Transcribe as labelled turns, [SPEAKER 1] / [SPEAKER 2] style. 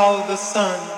[SPEAKER 1] follow the sun.